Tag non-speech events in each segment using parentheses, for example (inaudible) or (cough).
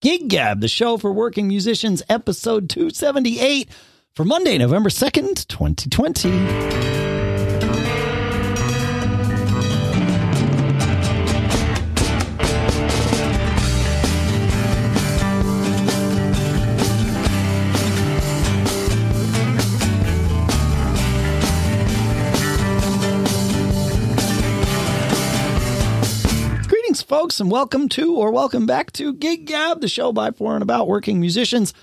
Gig Gab, the show for working musicians, episode 278 for Monday, November 2nd, 2020. And welcome to or welcome back to Gig Gab, the show by, for, and about working musicians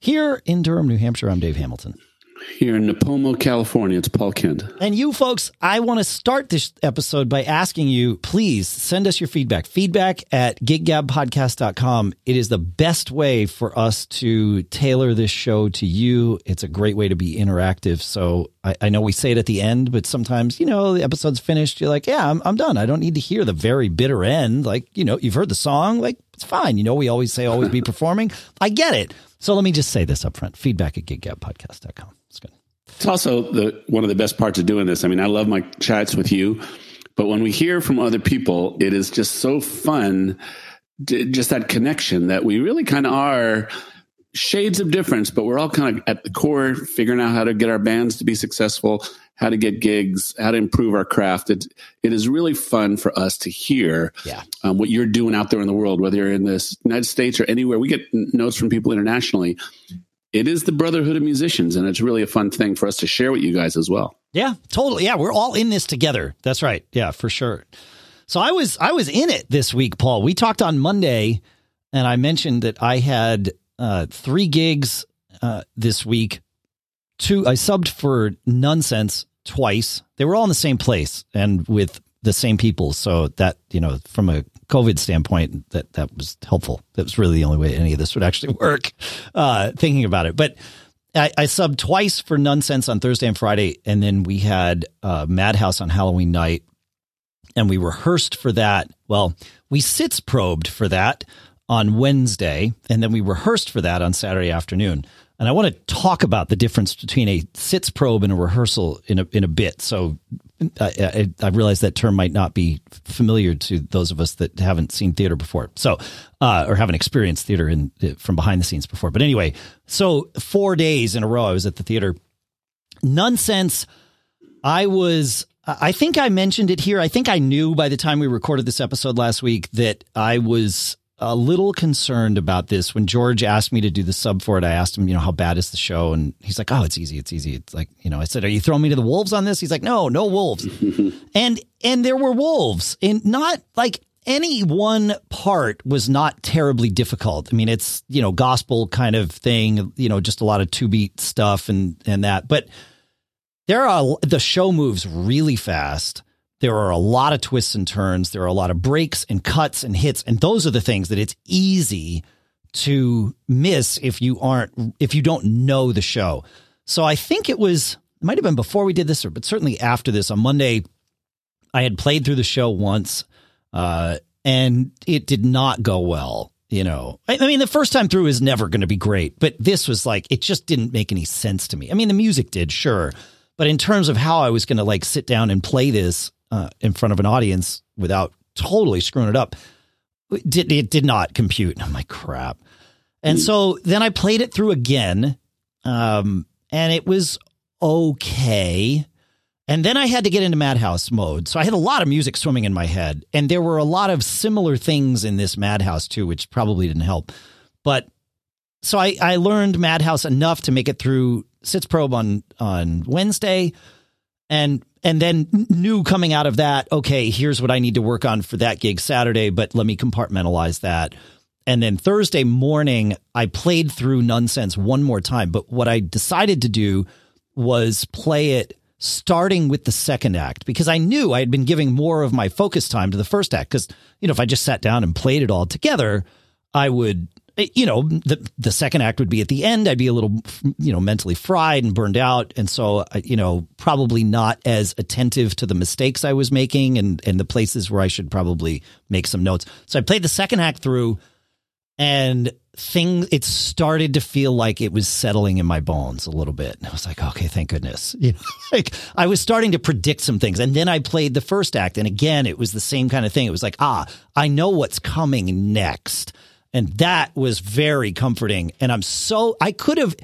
here in Durham, New Hampshire. I'm Dave Hamilton. Here in Nipomo, California, it's Paul Kent. And you folks, I want to start this episode by asking you, please send us your feedback. Feedback at giggabpodcast.com. It is the best way for us to tailor this show to you. It's a great way to be interactive. So I, I know we say it at the end, but sometimes, you know, the episode's finished. You're like, yeah, I'm, I'm done. I don't need to hear the very bitter end. Like, you know, you've heard the song. Like, it's fine. You know, we always say always be (laughs) performing. I get it. So let me just say this up front. Feedback at giggabpodcast.com. It's good. It's also the one of the best parts of doing this. I mean, I love my chats with you, but when we hear from other people, it is just so fun. Just that connection that we really kind of are shades of difference, but we're all kind of at the core figuring out how to get our bands to be successful, how to get gigs, how to improve our craft. It, it is really fun for us to hear yeah. um, what you're doing out there in the world, whether you're in the United States or anywhere. We get notes from people internationally. It is the brotherhood of musicians and it's really a fun thing for us to share with you guys as well. Yeah totally. Yeah we're all in this together. That's right. Yeah for sure. So i was i was in it this week paul. We talked on monday and i mentioned that i had uh, three gigs uh, this week two i subbed for Nunsense twice they were all in the same place and with the same people so that you know from a COVID standpoint, that that was helpful. That was really the only way any of this would actually (laughs) work. Uh, thinking about it, but I, I subbed twice for Nunsense on Thursday and Friday, and then we had uh, Madhouse on Halloween night, and we rehearsed for that. Well, we sitz probed for that on Wednesday, and then we rehearsed for that on Saturday afternoon. And I want to talk about the difference between a sitz probe and a rehearsal in a in a bit. So I, I, I, realize that term might not be familiar to those of us that haven't seen theater before, so uh, or haven't experienced theater in from behind the scenes before. But anyway, so four days in a row, I was at the theater. Nunsense. I was. I think I mentioned it here. I think I knew by the time we recorded this episode last week that I was a little concerned about this. When George asked me to do the sub for it, I asked him, you know, how bad is the show? And he's like, oh, it's easy. It's easy. It's like, you know, I said, are you throwing me to the wolves on this? He's like, no, no wolves. (laughs) and, and there were wolves and not like any one part was not terribly difficult. I mean, it's, you know, gospel kind of thing, you know, just a lot of two beat stuff and, and that, but there are, the show moves really fast there are a lot of twists and turns. There are a lot of breaks and cuts and hits. And those are the things that it's easy to miss if you aren't, if you don't know the show. So I think it was, it might have been before we did this, or but certainly after this on Monday, I had played through the show once, uh, and it did not go well. You know, I, I mean, the first time through is never going to be great, but this was like, it just didn't make any sense to me. I mean, the music did, sure. But in terms of how I was going to like sit down and play this, uh, in front of an audience without totally screwing it up. It did, it did not compute. I'm like, crap. And so then I played it through again, um, and it was okay. And then I had to get into Madhouse mode. So I had a lot of music swimming in my head. And there were a lot of similar things in this Madhouse too, which probably didn't help. But so I, I learned Madhouse enough to make it through Sitz Probe on, on Wednesday and and then knew coming out of that, okay, here's what I need to work on for that gig Saturday, but let me compartmentalize that. And then Thursday morning, I played through Nunsense one more time. But what I decided to do was play it starting with the second act because I knew I had been giving more of my focus time to the first act. Because, you know, if I just sat down and played it all together, I would you know, the the second act would be at the end. I'd be a little, you know, mentally fried and burned out, and so you know, probably not as attentive to the mistakes I was making and and the places where I should probably make some notes. So I played the second act through, and thing it started to feel like it was settling in my bones a little bit. And I was like, okay, thank goodness. (laughs) You know, like I was starting to predict some things, and then I played the first act, and again, it was the same kind of thing. It was like, ah, I know what's coming next And that was very comforting. And I'm so, I could have,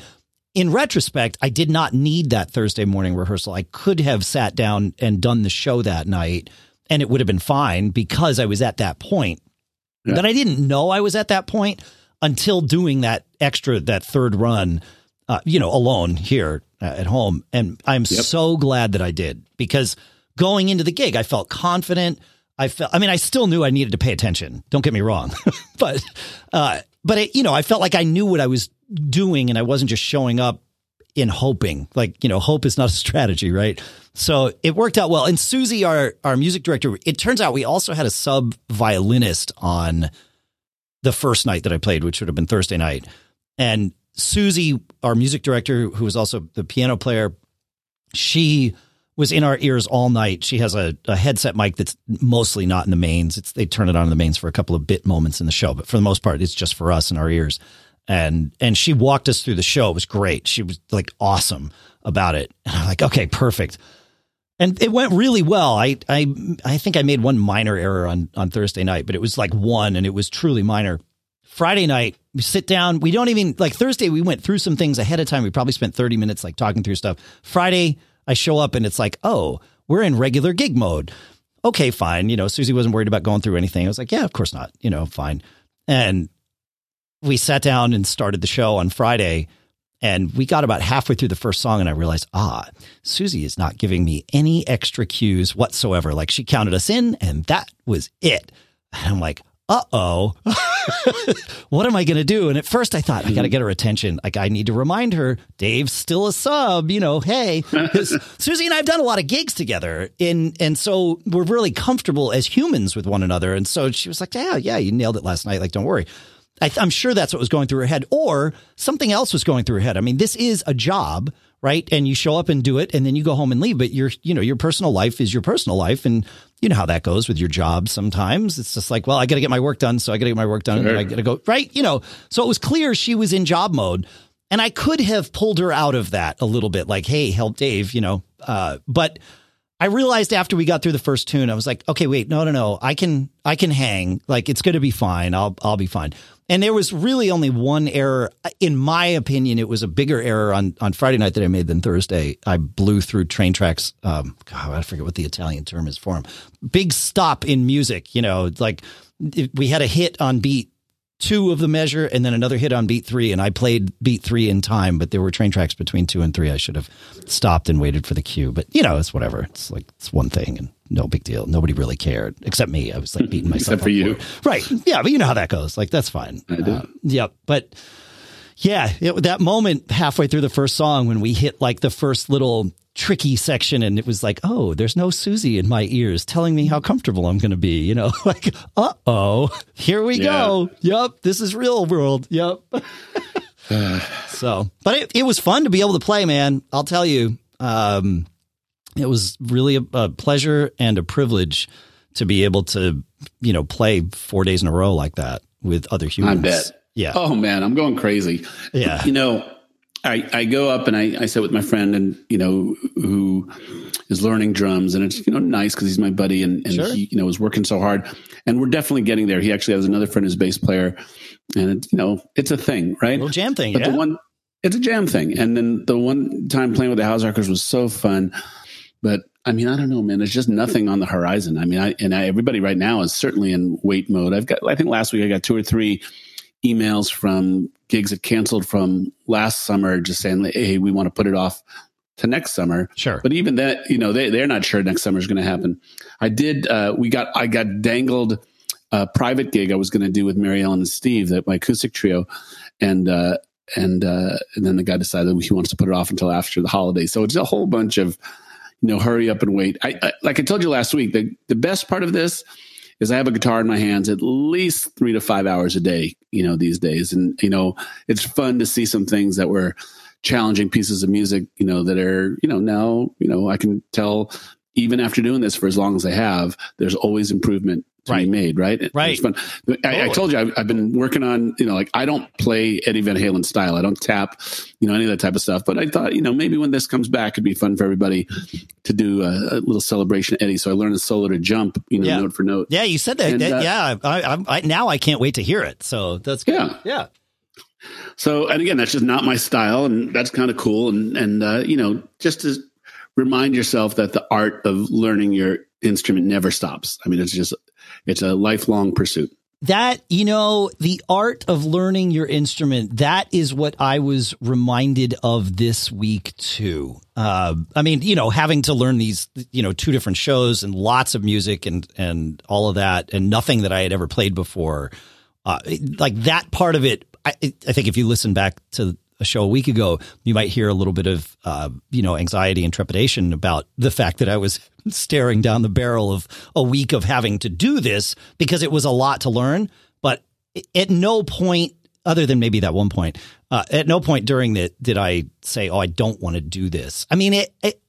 in retrospect, I did not need that Thursday morning rehearsal. I could have sat down and done the show that night and it would have been fine because I was at that point. Yeah. But I didn't know I was at that point until doing that extra, that third run, uh, you know, alone here uh, at home. And I'm yep. so glad that I did because going into the gig, I felt confident. I felt, I mean, I still knew I needed to pay attention. Don't get me wrong, (laughs) but, uh, but it, you know, I felt like I knew what I was doing and I wasn't just showing up in hoping like, you know, hope is not a strategy, right? So it worked out well. And Susie, our, our music director, it turns out we also had a sub violinist on the first night that I played, which would have been Thursday night. And Susie, our music director, who was also the piano player, she was in our ears all night. She has a, a headset mic that's mostly not in the mains. It's they turn it on in the mains for a couple of bit moments in the show, but for the most part, it's just for us in our ears. And and she walked us through the show. It was great. She was like awesome about it. And I'm like, okay, perfect. And it went really well. I I I think I made one minor error on on Thursday night, but it was like one, and it was truly minor. Friday night, we sit down. We don't even like Thursday. We went through some things ahead of time. We probably spent 30 minutes like talking through stuff. Friday, I show up and it's like, oh, we're in regular gig mode. Okay, fine. You know, Susie wasn't worried about going through anything. I was like, yeah, of course not. You know, fine. And we sat down and started the show on Friday. And we got about halfway through the first song, and I realized, ah, Susie is not giving me any extra cues whatsoever. Like she counted us in, and that was it. And I'm like, uh oh, (laughs) what am I going to do? And at first I thought, I got to get her attention. Like, I need to remind her, Dave's still a sub, you know, hey, (laughs) Susie and I have done a lot of gigs together. And, and so we're really comfortable as humans with one another. And so she was like, yeah, yeah, you nailed it last night. Like, don't worry. I, am sure that's what was going through her head, or something else was going through her head. I mean, this is a job right? And you show up and do it, and then you go home and leave. But your, you know, your personal life is your personal life, and you know how that goes with your job. Sometimes it's just like, well, I got to get my work done, so I got to get my work done, sure. I got to go right. You know, so it was clear she was in job mode, and I could have pulled her out of that a little bit, like, hey, help Dave, you know, uh, but. I realized after we got through the first tune, I was like, okay, wait, no, no, no, I can, I can hang. Like, it's going to be fine. I'll, I'll be fine. And there was really only one error. In my opinion, it was a bigger error on, on Friday night that I made than Thursday. I blew through train tracks. Um, God, I forget what the Italian term is for them. Big stop in music. You know, like we had a hit on beat two of the measure and then another hit on beat three. And I played beat three in time, but there were train tracks between two and three. I should have stopped and waited for the cue, but you know, it's whatever. It's like, it's one thing and no big deal. Nobody really cared except me. I was like beating (laughs) myself except for you. Right. Yeah. But you know how that goes. Like, that's fine. I do. Uh, yeah. But yeah, it, that moment halfway through the first song when we hit like the first little tricky section and it was like, oh, there's no Susie in my ears telling me how comfortable I'm going to be, you know, (laughs) like, uh oh, here we yeah. go. Yep, this is real world. Yep. (laughs) so, but it, it was fun to be able to play, man. I'll tell you, um, it was really a, a pleasure and a privilege to be able to, you know, play four days in a row like that with other humans. I bet. Yeah. Oh man, I'm going crazy. Yeah. You know, I, I go up and I, I sit with my friend and you know who is learning drums and it's you know nice because he's my buddy and, and sure. he you know was working so hard and we're definitely getting there. He actually has another friend who's a bass player and it, you know it's a thing, right? A little jam thing, but yeah. The one it's a jam thing, and then the one time playing with the House Rockers was so fun, but I mean I don't know, man. There's just nothing on the horizon. I mean, I and I, everybody right now is certainly in wait mode. I've got I think last week I got two or three emails from gigs that canceled from last summer, just saying, "Hey, we want to put it off to next summer." Sure. But even that, you know, they they're not sure next summer is going to happen. I did. Uh, we got. I got dangled a private gig I was going to do with Mary Ellen and Steve, that my acoustic trio, and. Uh, and uh, and then the guy decided he wants to put it off until after the holiday. So it's a whole bunch of, you know, hurry up and wait. I, I like I told you last week, the the best part of this is I have a guitar in my hands at least three to five hours a day, you know, these days. And, you know, it's fun to see some things that were challenging pieces of music, you know, that are, you know, now, you know, I can tell even after doing this for as long as I have, there's always improvement to Right. be made, right? Right. Fun. I, I told you I've, I've been working on, you know, like I don't play Eddie Van Halen style. I don't tap, you know, any of that type of stuff. But I thought, you know, maybe when this comes back, it'd be fun for everybody to do a, a little celebration Eddie. So I learned a solo to jump, you know, Yeah. note for note. Yeah, you said that. And, that- uh, yeah, I, I, I, now I can't wait to hear it. So that's good. Yeah. Yeah. So, and again, that's just not my style, and that's kind of cool. And and uh, you know, just to remind yourself that the art of learning your instrument never stops. I mean, it's just it's a lifelong pursuit. That, you know, the art of learning your instrument, that is what I was reminded of this week too. Uh, I mean, you know, having to learn these, you know, two different shows and lots of music and, and all of that and nothing that I had ever played before. Uh, like that part of it, I, I think if you listen back to a show a week ago, you might hear a little bit of, uh, you know, anxiety and trepidation about the fact that I was (laughs) staring down the barrel of a week of having to do this because it was a lot to learn. But at no point, other than maybe that one point, uh, at no point during that did I say, "Oh, I don't want to do this." I mean, it, it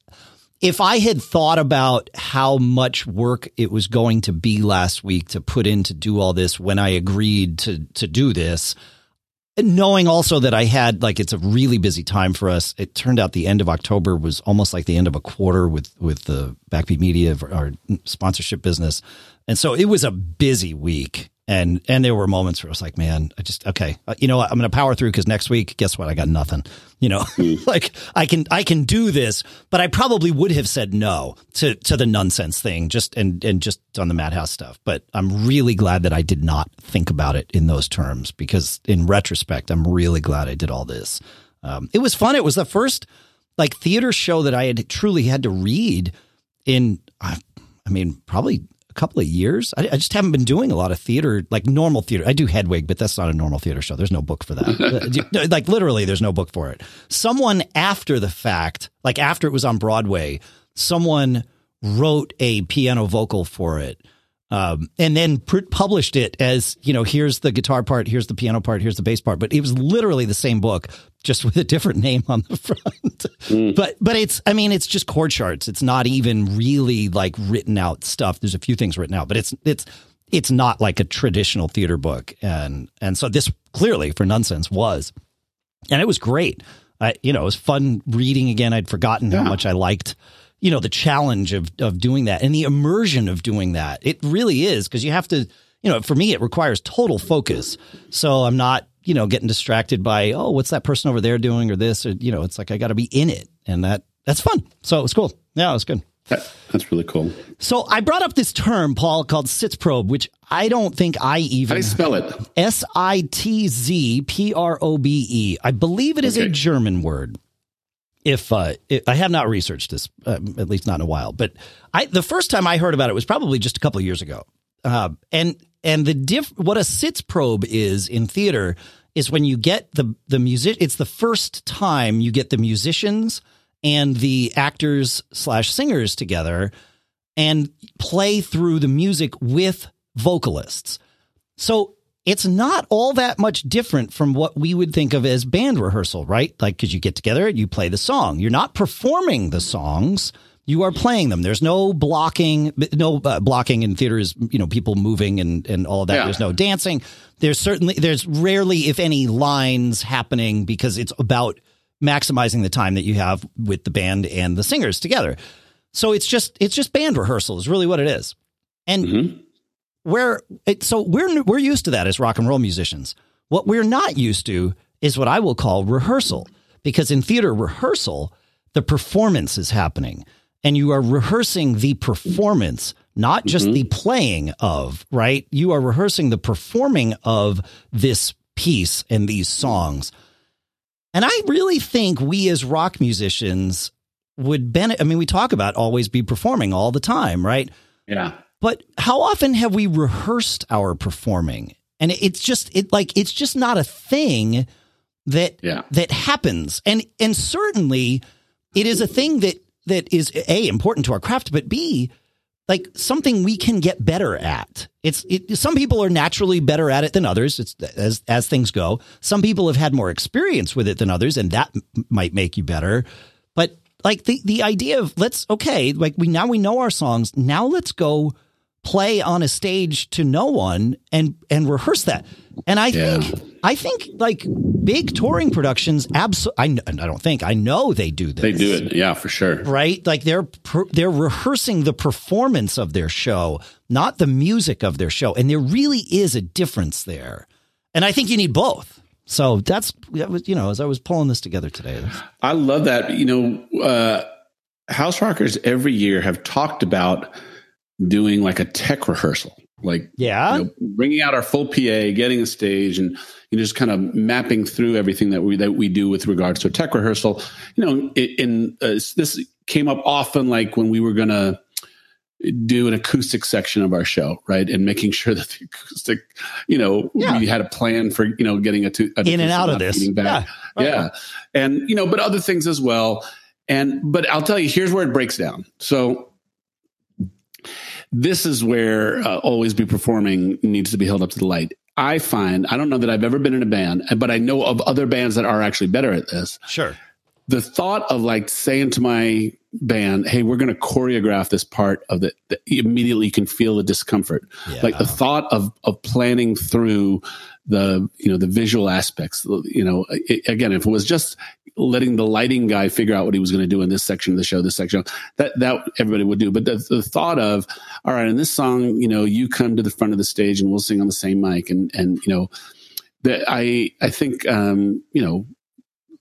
if I had thought about how much work it was going to be last week to put in to do all this when I agreed to to do this, knowing also that I had like it's a really busy time for us. It turned out the end of October was almost like the end of a quarter with with the Backbeat Media, our sponsorship business, and so it was a busy week. And and there were moments where I was like, man, I just okay, uh, you know what? I'm going to power through because next week, guess what? I got nothing. You know, (laughs) like I can I can do this, but I probably would have said no to to the Nunsense thing, just and and just on the Madhouse stuff. But I'm really glad that I did not think about it in those terms because in retrospect, I'm really glad I did all this. Um, it was fun. It was the first like theater show that I had truly had to read in. I, I mean, probably couple of years. I, I just haven't been doing a lot of theater, like normal theater. I do Hedwig, but that's not a normal theater show. There's no book for that. (laughs) like literally, there's no book for it. Someone after the fact, like after it was on Broadway, someone wrote a piano vocal for it. Um, and then pr- published it as you know. Here's the guitar part. Here's the piano part. Here's the bass part. But it was literally the same book, just with a different (laughs) name on the front. Hmm. But but it's I mean it's just chord charts. It's not even really like written out stuff. There's a few things written out, but it's it's it's not like a traditional theater book. And and so this clearly for Nunsense was, and it was great. I you know it was fun reading again. I'd forgotten how much I liked you know the challenge of of doing that and the immersion of doing that. It really is because you have to you know for me it requires total focus. So I'm not you know getting distracted by oh what's that person over there doing or this or you know it's like I got to be in it and that that's fun. So it was cool. Yeah, it was good. That's really cool. So I brought up this term, Paul, called sitz probe, which I don't think I How do even you spell it? S I T Z P R O B E. I believe it is a German word. If uh, it, I have not researched this, uh, at least not in a while, but I the first time I heard about it was probably just a couple of years ago. Uh, and and the diff what a sitz probe is in theater is when you get the the music. It's the first time you get the musicians and the actors slash singers together and play through the music with vocalists. So it's not all that much different from what we would think of as band rehearsal, right? Like, because you get together and you play the song. You're not performing the songs. You are playing them. There's no blocking, no uh, blocking in theater is, you know, people moving and, and all of that. Yeah. There's no dancing. There's certainly, there's rarely, if any, lines happening because it's about maximizing the time that you have with the band and the singers together. So it's just, it's just band rehearsal is really what it is. And Mhm. where it, so we're we're used to that as rock and roll musicians. What we're not used to is what I will call rehearsal, because in theater rehearsal, the performance is happening, and you are rehearsing the performance, not just mm-hmm. the playing of. Right, you are rehearsing the performing of this piece and these songs. And I really think we as rock musicians would benefit. I mean, we talk about always be performing all the time, right? Yeah. But how often have we rehearsed our performing? And it's just it like it's just not a thing that Yeah. that happens. And and certainly it is a thing that that is a important to our craft, but b like something we can get better at. It's it, some people are naturally better at it than others. It's as as things go. Some people have had more experience with it than others, and that m- might make you better. But like the the idea of let's okay, like we now we know our songs. Now let's go play on a stage to no one and and rehearse that. And I Yeah. think I think like big touring productions absolutely I, I don't think I know they do this. They do it. Yeah, for sure. Right? Like they're they're rehearsing the performance of their show, not the music of their show. And there really is a difference there. And I think you need both. So that's that was you know, as I was pulling this together today. I love that. You know, uh, House Rockers every year have talked about doing like a tech rehearsal, like Yeah. you know, bringing out our full PA, getting a stage, and you know, just kind of mapping through everything that we that we do with regards to a tech rehearsal. You know, in, in uh, this came up often, like when we were gonna do an acoustic section of our show, right, and making sure that the acoustic, you know, Yeah. we had a plan for you know getting a, to, an In and out of this. back. Yeah. yeah, and you know, but other things as well. And but I'll tell you, here's where it breaks down. So this is where uh, always be performing needs to be held up to the light. I find I don't know that I've ever been in a band, but I know of other bands that are actually better at this. Sure. The thought of like saying to my band, "Hey, we're going to choreograph this part of the," that immediately you can feel the discomfort. Yeah. Like the thought of of planning through the you know the visual aspects. You know, it, again, if it was just letting the lighting guy figure out what he was going to do in this section of the show, this section that that everybody would do. But the, the thought of, all right, in this song, you know, you come to the front of the stage and we'll sing on the same mic, and and you know, that I I think um, you know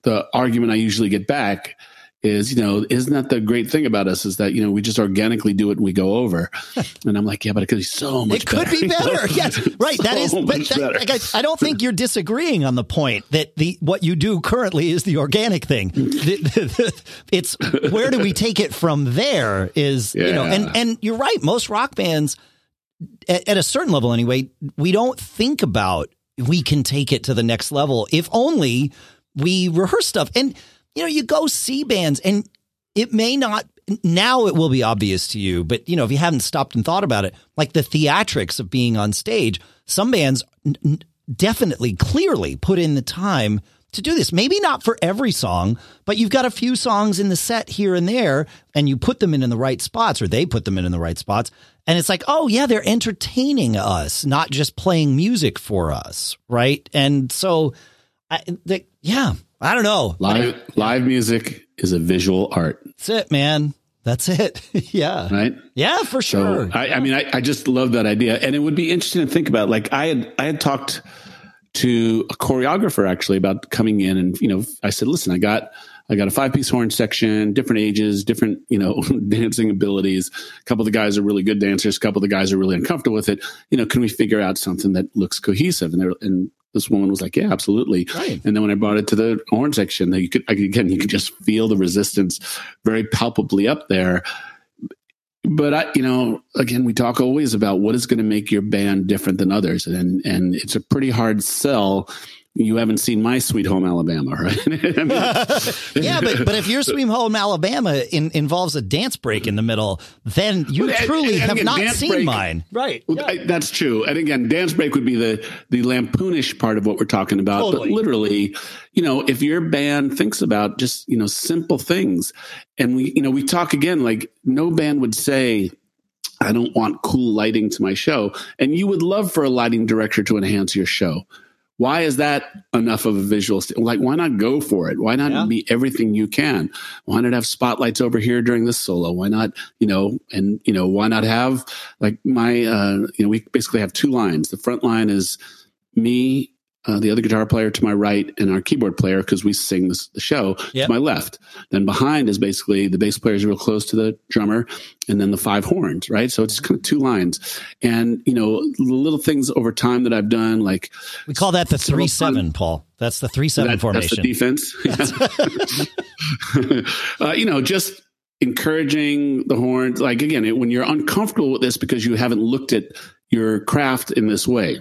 the argument I usually get back is, you know, isn't that the great thing about us is that, you know, we just organically do it and we go over. (laughs) and I'm like, yeah, but it could be so much It could better. be better. yes, (laughs) right. That is, So but that, like, I, I don't think you're disagreeing on the point that the what you do currently is the organic thing. (laughs) It's where do we take it from there? Is you know, and and you're right. Most rock bands, at, at a certain level anyway, we don't think about we can take it to the next level if only we rehearse stuff. And you know, you go see bands, and it may not now it will be obvious to you, but you know, if you haven't stopped and thought about it, like the theatrics of being on stage, some bands n- definitely, clearly put in the time to do this. Maybe not for every song, but you've got a few songs in the set here and there, and you put them in in the right spots, or they put them in in the right spots, and it's like, oh yeah, they're entertaining us, not just playing music for us, right? And so, I, the, yeah, I don't know, live, live music is a visual art, That's it, man. That's it. (laughs) yeah. right? Yeah, for So sure. I, I mean, I, I just love that idea, and it would be interesting to think about. Like I had, I had talked to a choreographer actually about coming in, and you know, I said, listen, I got, I got a five piece horn section, different ages, different you know, (laughs) dancing abilities. A couple of the guys are really good dancers. A couple of the guys are really uncomfortable with it. You know, can we figure out something that looks cohesive? And there, and this woman was like, yeah, absolutely. Right. And then when I brought it to the horn section, you could again, you could just feel the resistance very palpably up there but I, you know, again, we talk always about what is going to make your band different than others, and and it's a pretty hard sell. You haven't seen my Sweet Home Alabama, right? (laughs) I mean, (laughs) yeah, but but if your Sweet Home Alabama in, involves a dance break in the middle, then you Well, and- truly and have again, not seen break- mine. Right. Well, I- that's true. And again, dance break would be the the lampoonish part of what we're talking about. Totally. But literally, you know, if your band thinks about just you know simple things, and we you know we talk again like no band would say. I don't want cool lighting to my show. And you would love for a lighting director to enhance your show. Why is that enough of a visual? St- like, why not go for it? Why not Yeah. be everything you can? Why not have spotlights over here during this solo? Why not, you know, and, you know, why not have like my, uh, you know, we basically have two lines. The front line is me, uh, the other guitar player to my right, and our keyboard player because we sing this, the show Yep. to my left. Then behind is basically the bass player is real close to the drummer, and then the five horns, right? So it's kind of two lines. And you know, little things over time that I've done, like We call that the three seven, Paul. That's the three seven that- formation. That's the defense. (laughs) (laughs) uh, you know, just encouraging the horns. Like again, it, when you're uncomfortable with this because you haven't looked at your craft in this way.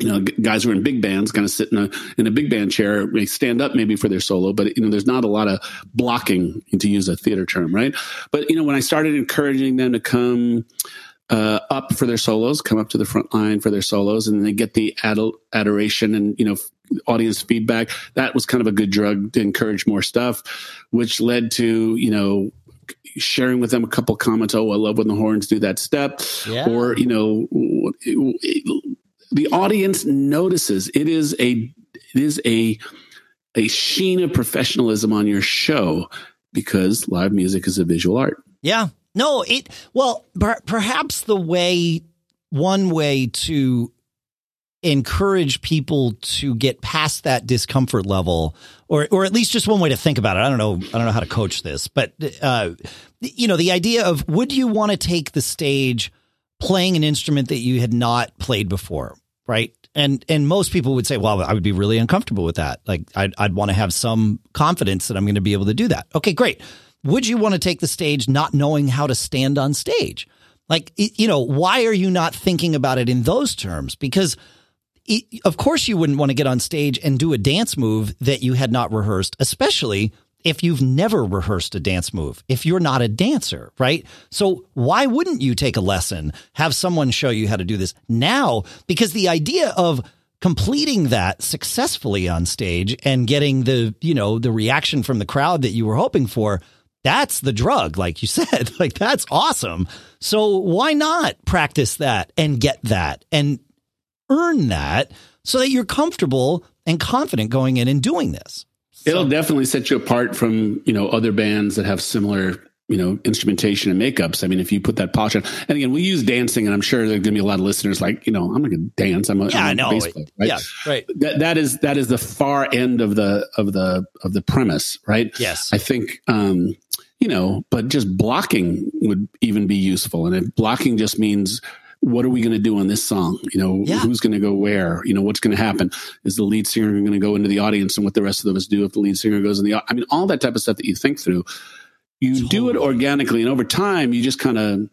You know, guys who are in big bands kind of sit in a in a big band chair. They stand up maybe for their solo, but you know, there's not a lot of blocking, to use a theater term, right? But you know, when I started encouraging them to come uh, up for their solos, come up to the front line for their solos, and they get the adol- adoration and you know audience feedback. That was kind of a good drug to encourage more stuff, which led to you know sharing with them a couple comments. Oh, I love when the horns do that step. Yeah. Or, you know, the audience notices it is a, it is a, a sheen of professionalism on your show because live music is a visual art. Yeah. No, it, well, per, perhaps the way, one way to encourage people to get past that discomfort level or or at least just one way to think about it. I don't know I don't know how to coach this, but uh, you know, the idea of would you want to take the stage playing an instrument that you had not played before, right? And and most people would say, well, I would be really uncomfortable with that. Like I'd I'd want to have some confidence that I'm going to be able to do that. Okay, great. Would you want to take the stage not knowing how to stand on stage? Like you know, why are you not thinking about it in those terms? Because of course you wouldn't want to get on stage and do a dance move that you had not rehearsed, especially if you've never rehearsed a dance move, if you're not a dancer, right? So why wouldn't you take a lesson, have someone show you how to do this now? Because the idea of completing that successfully on stage and getting the, you know, the reaction from the crowd that you were hoping for, that's the drug, like you (laughs) said. Like that's awesome. So why not practice that and get that and earn that so that you're comfortable and confident going in and doing this. It'll definitely set you apart from, you know, other bands that have similar, you know, instrumentation and makeups. I mean, if you put that polish on, and again, we use dancing, and I'm sure there's going to be a lot of listeners like, you know, I'm going to dance. I'm a, yeah, I'm I know. Player, right? Yeah, right. That, that is that is the far end of the of the of the premise, right? Yes. I think, um, you know, but just blocking would even be useful, and if blocking just means what are we going to do on this song? You know, yeah. who's going to go where? You know, what's going to happen? Is the lead singer going to go into the audience and what the rest of us do if the lead singer goes in the, I mean, all that type of stuff that you think through. You totally. do it organically, and over time, you just kind of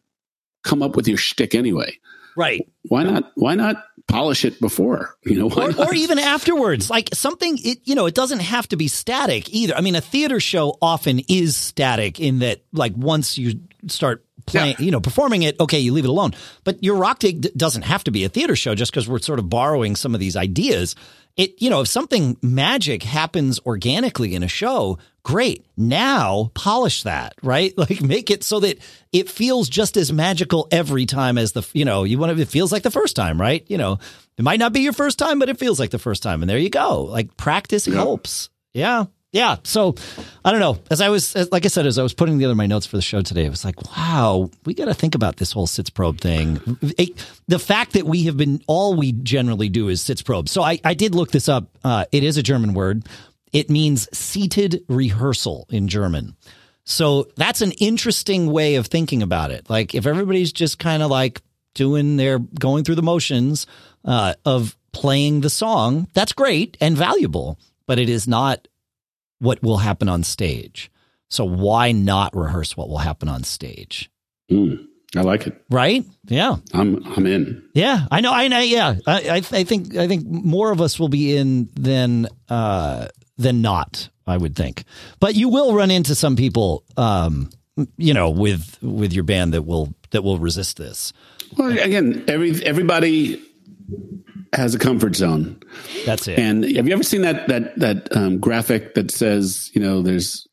come up with your shtick anyway. Right. Why not? Why not polish it before? You know, or, or, even afterwards. Like something. It you know, it doesn't have to be static either. I mean, a theater show often is static in that, like, once you start playing, yeah. you know, performing it, okay, you leave it alone. But your rock dig doesn't have to be a theater show just because we're sort of borrowing some of these ideas. It, you know, if something magic happens organically in a show, great. Now polish that, right? (laughs) Like make it so that it feels just as magical every time as the, you know, you want to, it feels like the first time, right? You know, it might not be your first time, but it feels like the first time. And there you go. Like practice yeah. helps. Yeah yeah. So I don't know. As I was, as, like I said, as I was putting together my notes for the show today, I was like, wow, we got to think about this whole sitz probe thing. It, the fact that we have been, all we generally do is sitzprobe. So I, I did look this up. Uh, it is a German word. It means seated rehearsal in German. So that's an interesting way of thinking about it. Like if everybody's just kind of like doing their going through the motions uh, of playing the song, that's great and valuable, but it is not what will happen on stage. So why not rehearse what will happen on stage? Mm, I like it. Right? Yeah. I'm I'm in. Yeah, I know. I know. Yeah, I, I, I think I think more of us will be in than uh, than not. I would think, but you will run into some people, um, you know, with with your band that will that will resist this. Well, again, every everybody has a comfort zone. That's it. And have you ever seen that that that um, graphic that says, you know, there's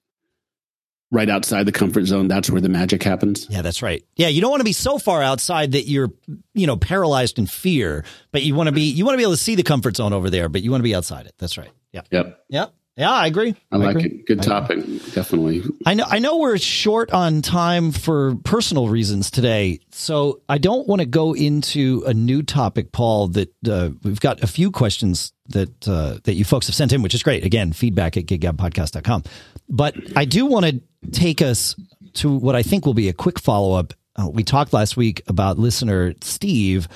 right outside the comfort zone. That's where the magic happens. Yeah, that's right. Yeah, you don't want to be so far outside that you're, you know, paralyzed in fear, but you want to be you want to be able to see the comfort zone over there, but you want to be outside it. That's right. Yeah. Yep. Yep. Yeah, I agree. I, I like agree. it. Good topic, definitely. I know. I know we're short on time for personal reasons today, so I don't want to go into a new topic, Paul. That uh, we've got a few questions that uh, that you folks have sent in, which is great. Again, feedback at giggabpodcast.com. But I do want to take us to what I think will be a quick follow up. Uh, we talked last week about listener Steve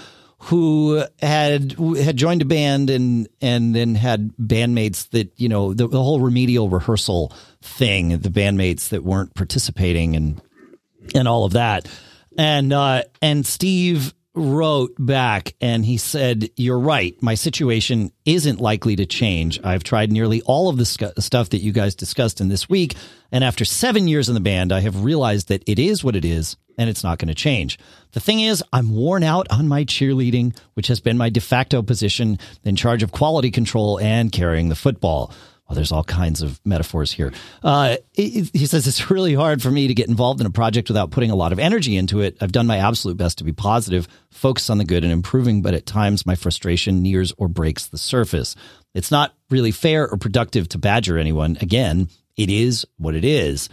who had had joined a band and and then had bandmates that you know the, the whole remedial rehearsal thing, the bandmates that weren't participating and and all of that, and uh, and Steve wrote back and he said, You're right. My situation isn't likely to change. I've tried nearly all of the sc- stuff that you guys discussed in this week. And after seven years in the band, I have realized that it is what it is and it's not going to change. The thing is, I'm worn out on my cheerleading, which has been my de facto position in charge of quality control and carrying the football. Well, there's all kinds of metaphors here. Uh, he, says it's really hard for me to get involved in a project without putting a lot of energy into it. I've done my absolute best to be positive, focus on the good and improving, but at times my frustration nears or breaks the surface. It's not really fair or productive to badger anyone. Again, it is what it is.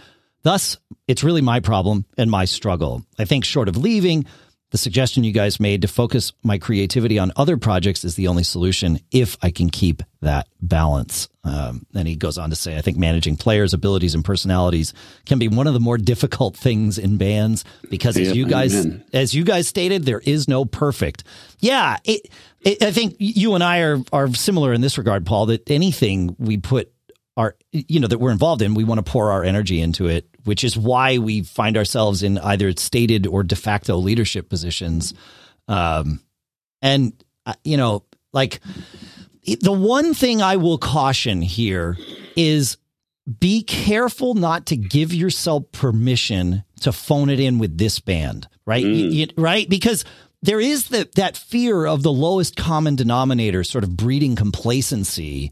Thus, it's really my problem and my struggle. I think short of leaving, the suggestion you guys made to focus my creativity on other projects is the only solution if I can keep that balance. Um, and he goes on to say, I think managing players' abilities and personalities can be one of the more difficult things in bands because, as you guys, amen. as you guys stated, there is no perfect. Yeah, it, it, I think you and I are are similar in this regard, Paul. That anything we put our you know that we're involved in we want to pour our energy into it which is why we find ourselves in either stated or de facto leadership positions. Um and uh, you know like the one thing i will caution here is be careful not to give yourself permission to phone it in with this band right? Mm. you, right? Because there is that that fear of the lowest common denominator sort of breeding complacency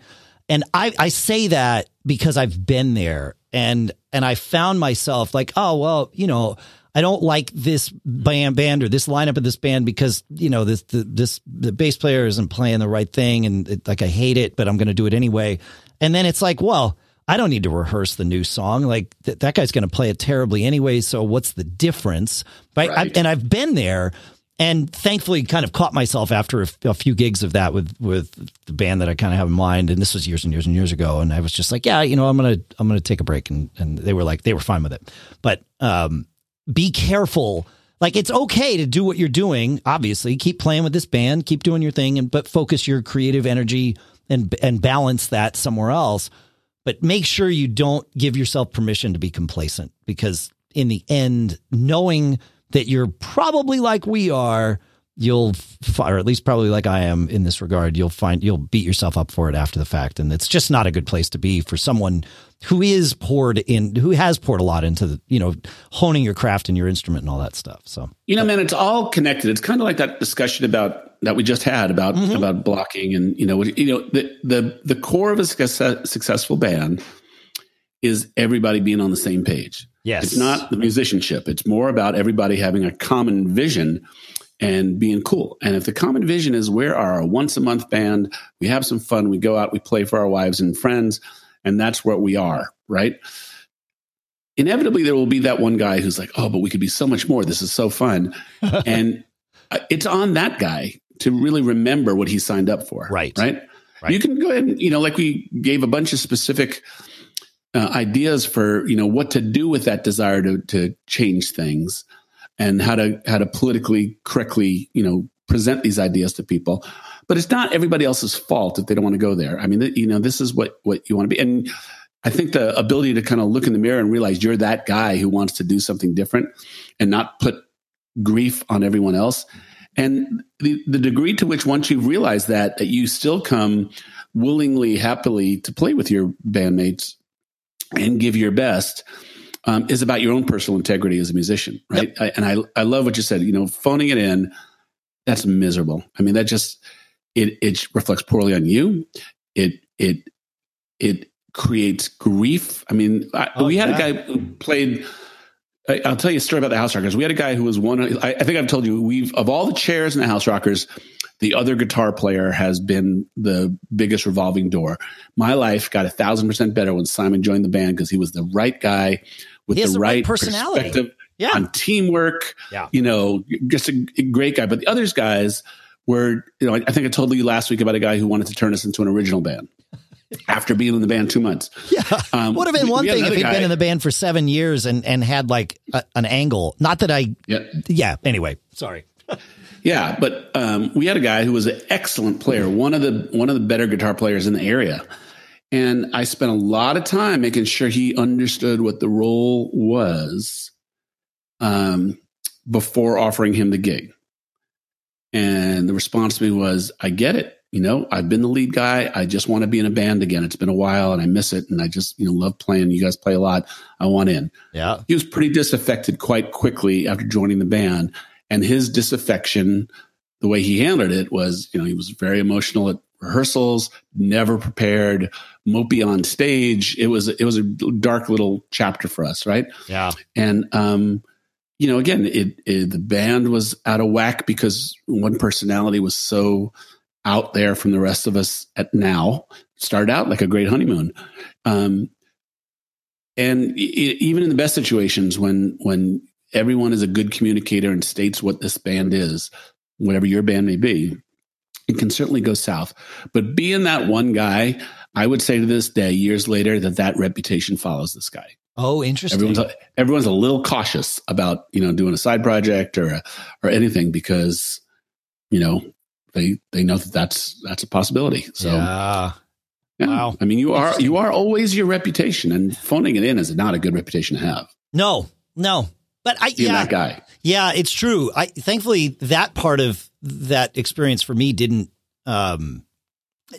and I, I say that because I've been there and and I found myself like, oh well, you know, I don't like this band band or this lineup of this band because you know this the, this the bass player isn't playing the right thing and it, like I hate it, but I'm going to do it anyway. And then it's like, well, I don't need to rehearse the new song. Like th- that guy's going to play it terribly anyway. So what's the difference? Right? right. I, and I've been there, and thankfully kind of caught myself after a, a, few gigs of that with with the band that I kind of have in mind. And this was years and years and years ago. And I was just like yeah you know I'm gonna I'm gonna take a break. And and they were like they were fine with it. But um, be careful. Like it's okay to do what you're doing obviously. Keep playing with this band keep doing your thing and but focus your creative energy and and balance that somewhere else. But make sure you don't give yourself permission to be complacent because in the end knowing that you're probably like we are, you'll, or at least probably like I am in this regard, you'll find you'll beat yourself up for it after the fact. And it's just not a good place to be for someone who is poured in, who has poured a lot into the, you know, honing your craft and your instrument and all that stuff. So, you know, man, it's all connected. It's kind of like that discussion about that we just had about, mm-hmm. about blocking and, you know, you know, the, the, the core of a success, successful band is everybody being on the same page. Yes. It's not the musicianship. It's more about everybody having a common vision and being cool. And if the common vision is we're our once a month band, we have some fun, we go out, we play for our wives and friends, and that's what we are, right? Inevitably, there will be that one guy who's like, oh, but we could be so much more. This is so fun. (laughs) and uh, it's on that guy to really remember what he signed up for. Right. Right. Right. You can go ahead and, you know, like we gave a bunch of specific uh, ideas for you know what to do with that desire to to change things and how to how to politically correctly you know present these ideas to people. But it's not everybody else's fault if they don't want to go there. I mean you know this is what what you want to be. And i think the ability to kind of look in the mirror and realize you're that guy who wants to do something different and not put grief on everyone else. And the, the degree to which once you've realized that that you still come willingly happily to play with your bandmates and give your best um, is about your own personal integrity as a musician, right? Yep. I, and I, I love what you said. You know, phoning it in, that's miserable. I mean, that just it it reflects poorly on you. It it it creates grief. I mean, I, oh, we had yeah. a guy who played. I, will tell you a story about the House Rockers. We had a guy who was one. I, I think I've told you. We've of all the chairs in the House Rockers, the other guitar player has been the biggest revolving door. My life got a thousand percent better when Simon joined the band because he was the right guy with the, the, right, right personality. perspective yeah. on teamwork. Yeah. You know, just a great guy. But the others guys were, you know, I think I told you last week about a guy who wanted to turn us into an original band. (laughs) after being in the band two months. Yeah. Um, Would have been one thing if he'd guy. been in the band for seven years and, and had like a, an angle. Not that I, yeah. yeah. Anyway, sorry. (laughs) Yeah, but um, we had a guy who was an excellent player, one of the one of the better guitar players in the area, and I spent a lot of time making sure he understood what the role was um, before offering him the gig. And the response to me was, "I get it. You know, I've been the lead guy. I just want to be in a band again. It's been a while, and I miss it. And I just, you know, love playing. You guys play a lot. I want in." Yeah, he was pretty disaffected quite quickly after joining the band and his disaffection, the way he handled it was, you know, he was very emotional at rehearsals, never prepared, mopey on stage. It was it was a dark little chapter for us, right? Yeah. And um, you know, again, it, it the band was out of whack because one personality was so out there from the rest of us at now. Started out like a great honeymoon. Um, and even in the best situations when when everyone is a good communicator and states what this band is whatever your band may be it can certainly go south but being that one guy i would say to this day years later that that reputation follows this guy oh interesting everyone's, everyone's a little cautious about you know doing a side project or a, or anything because you know they they know that that's that's a possibility so yeah yeah. Wow. I mean, you are you are always your reputation, and phoning it in is not a good reputation to have. No, no. But I Being yeah, that guy. Yeah, it's true. I thankfully that part of that experience for me didn't. Um,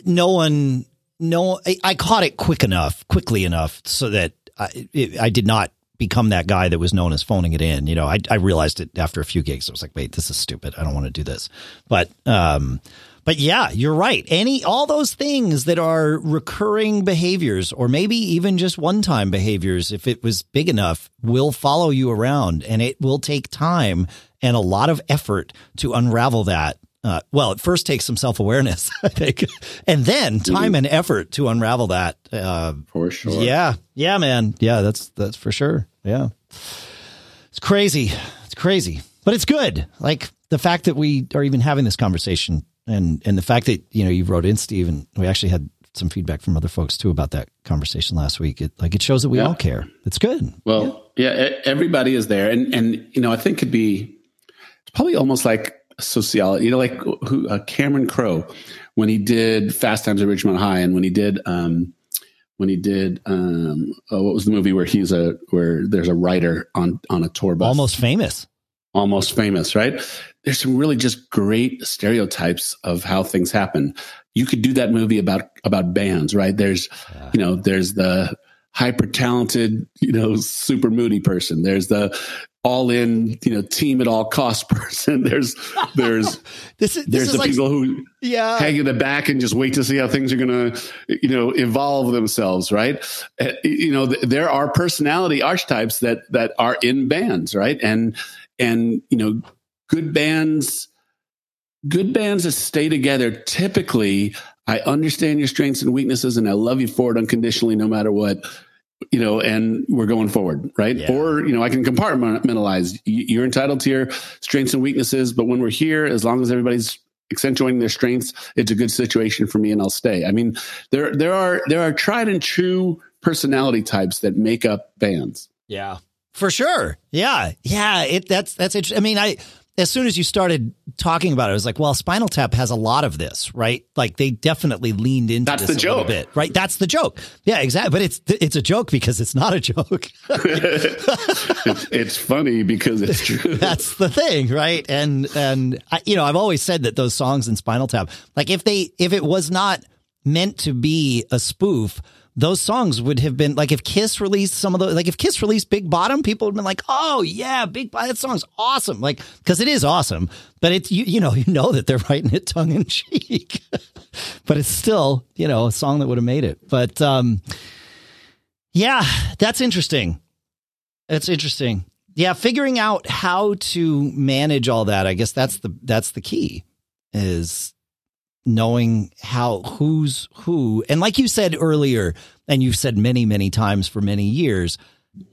no one, no, I, I caught it quick enough, quickly enough, so that I, it, I did not become that guy that was known as phoning it in. You know, I, I realized it after a few gigs. I was like, wait, this is stupid. I don't want to do this. But, um, but yeah, you're right. Any all those things that are recurring behaviors or maybe even just one-time behaviors if it was big enough will follow you around and it will take time and a lot of effort to unravel that. Uh, well, it first takes some self-awareness, (laughs) I think, and then time and effort to unravel that. Uh, for sure. Yeah. Yeah, man. Yeah, that's that's for sure. Yeah. It's crazy. It's crazy. But it's good. Like the fact that we are even having this conversation and and the fact that you know you wrote in Steve and we actually had some feedback from other folks too about that conversation last week. It like it shows that we yeah. all care. It's good. Well, yeah. yeah, everybody is there, and and you know I think it'd be it's probably almost like sociology. You know, like who uh, Cameron Crowe when he did Fast Times at Ridgemont High, and when he did. um when he did um, oh, what was the movie where he's a where there's a writer on on a tour bus almost famous almost famous right there's some really just great stereotypes of how things happen. You could do that movie about about bands, right? There's yeah. you know, there's the hyper talented, you know, super moody person. There's the all in, you know, team at all cost (laughs) person. There's there's (laughs) this is, this there's the like, people who yeah hang in the back and just wait to see how things are going to, you know, evolve themselves, right? Uh, you know, th- there are personality archetypes that that are in bands, right? And and you know good bands good bands that stay together. Typically i understand your strengths and weaknesses and i love you for it unconditionally no matter what you know and we're going forward right? Yeah. or you know i can compartmentalize. You're entitled to your strengths and weaknesses but when we're here as long as everybody's accentuating their strengths it's a good situation for me and i'll stay. I mean there there are there are tried and true personality types that make up bands. Yeah for sure. Yeah. Yeah. It that's that's interesting. I mean, I as soon as you started talking about it, I was like, well, Spinal Tap has a lot of this, right? Like they definitely leaned into That's this the a joke. little bit, right? That's the joke. Yeah, exactly. But it's it's a joke because it's not a joke. it's, (laughs) (laughs) it's, funny because it's true. (laughs) That's the thing, right? And and I, you know, I've always said that those songs in Spinal Tap, like if they if it was not meant to be a spoof, those songs would have been like if Kiss released some of those, like if Kiss released Big Bottom, people would have been like, "Oh yeah, Big Bottom, that song's awesome!" Like because it is awesome, but it's you you know you know that they're (laughs) writing it tongue in cheek, (laughs) but it's still you know a song that would have made it. But um, yeah, that's interesting. That's interesting. Yeah, figuring out how to manage all that, I guess that's the that's the key is knowing how who's who. And like you said earlier, and you've said many, many times for many years,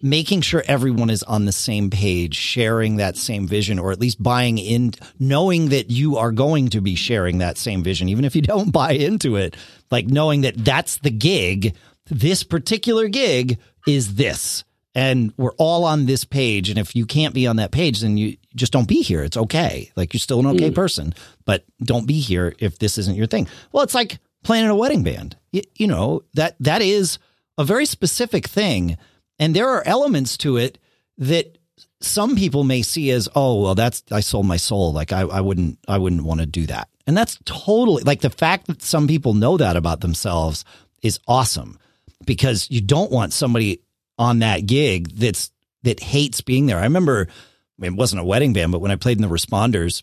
making sure everyone is on the same page, sharing that same vision, or at least buying in, knowing that you are going to be sharing that same vision, even if you (laughs) don't buy into it, like knowing that that's the gig. This particular gig is this and we're all on this page. And if you can't be on that page, then you just don't be here. It's okay. Like you're still an okay mm. person, but don't be here if this isn't your thing. Well, it's like playing in a wedding band. You, you know, that that is a very specific thing. And there are elements to it that some people may see as, oh, well, that's I sold my soul. Like I, I wouldn't I wouldn't want to do that. And that's totally like the fact that some people know that about themselves is awesome because you don't want somebody on that gig that's that hates being there. I remember I mean, it wasn't a wedding band, but when I played in the Responders,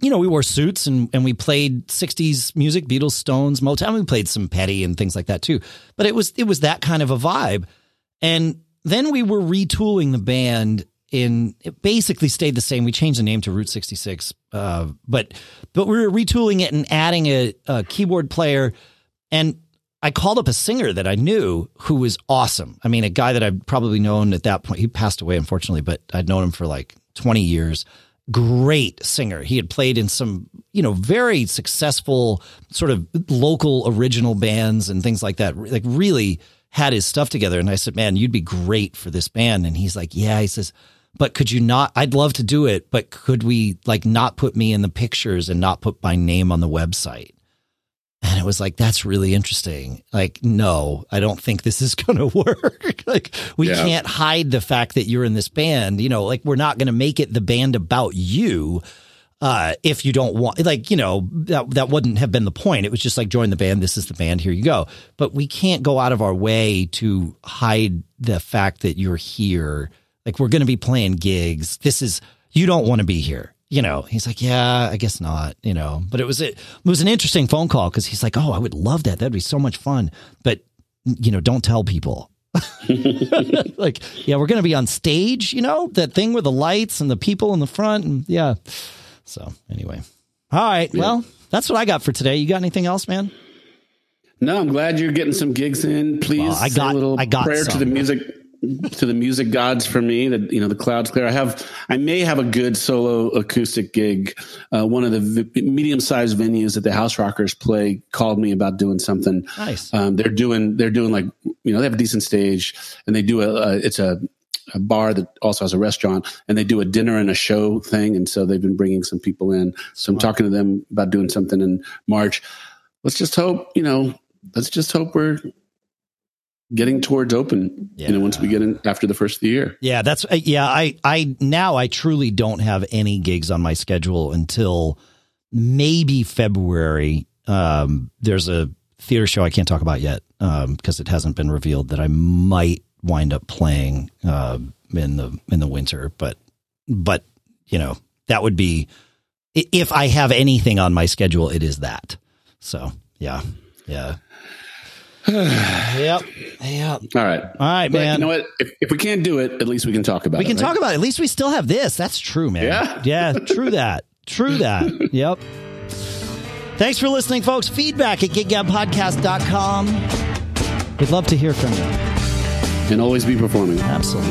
you know, we wore suits and, and we played 60s music, Beatles, Stones, Motown. We played some Petty and things like that too. But it was it was that kind of a vibe. And then we were retooling the band in it basically stayed the same. We changed the name to Route 66. Uh, but but we were retooling it and adding a, a keyboard player and I called up a singer that I knew who was awesome. I mean, a guy that I'd probably known at that point. He passed away, unfortunately, but I'd known him for like 20 years. Great singer. He had played in some, you know, very successful sort of local original bands and things like that. Like, really had his stuff together. And I said, man, you'd be great for this band. And he's like, yeah, he says, but could you not? I'd love to do it, but could we like not put me in the pictures and not put my name on the website? And it was like, that's really interesting. Like, no, I don't think this is (laughs) going to work. (laughs) like, we yeah. can't hide the fact that you're in this band. You know, like, we're not going to make it the band about you. Uh, if you don't want, like, you know, that, that wouldn't have been the point. It was just like, join the band. This is the band. Here you go. But we can't go out of our way to hide the fact that you're here. Like, we're going to be playing gigs. This is, you don't want to be here you know, he's like, yeah, I guess not, you know, but it was, it, was an interesting phone call because he's like, oh, I would love that. That'd be so much fun. But, you know, don't tell people. (laughs) like, yeah, we're going to be on stage, you know, that thing with the lights and the people in the front. And yeah. So anyway. All right. Yeah. Well, that's what I got for today. You got anything else, man? No, I'm glad you're getting some gigs in. Please, well, I got a little I got prayer some. to the music to the music gods for me that you know the clouds clear. I have i may have a good solo acoustic gig. Uh, one of the v- medium-sized venues that the House Rockers play called me about doing something. Nice. Um, they're doing they're doing like you know they have a decent stage and they do a, a it's a a bar that also has a restaurant and they do a dinner and a show thing. And so they've been bringing some people in. So i'm talking to them about doing something in march. Let's just hope you know let's just hope we're getting towards open yeah. you know once we get in after the first of the year. Yeah that's uh, yeah i i now i truly don't have any gigs on my schedule until maybe february. Um there's a theater show i can't talk about yet um because it hasn't been revealed that i might wind up playing uh in the in the winter but but you know that would be if i have anything on my schedule it is that. So yeah yeah yep. Yep. All right. All right, man. you know what? If, if we can't do it, at least we can talk about we it. We can right? talk about it. At least we still have this. That's true, man. Yeah. Yeah. True (laughs) that. True that. Yep. Thanks for listening, folks. Feedback at giggabpodcast.com. We'd love to hear from you. And always be performing. Absolutely.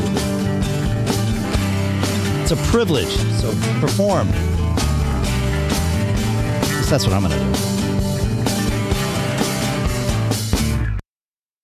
It's a privilege. So perform. That's what I'm going to do.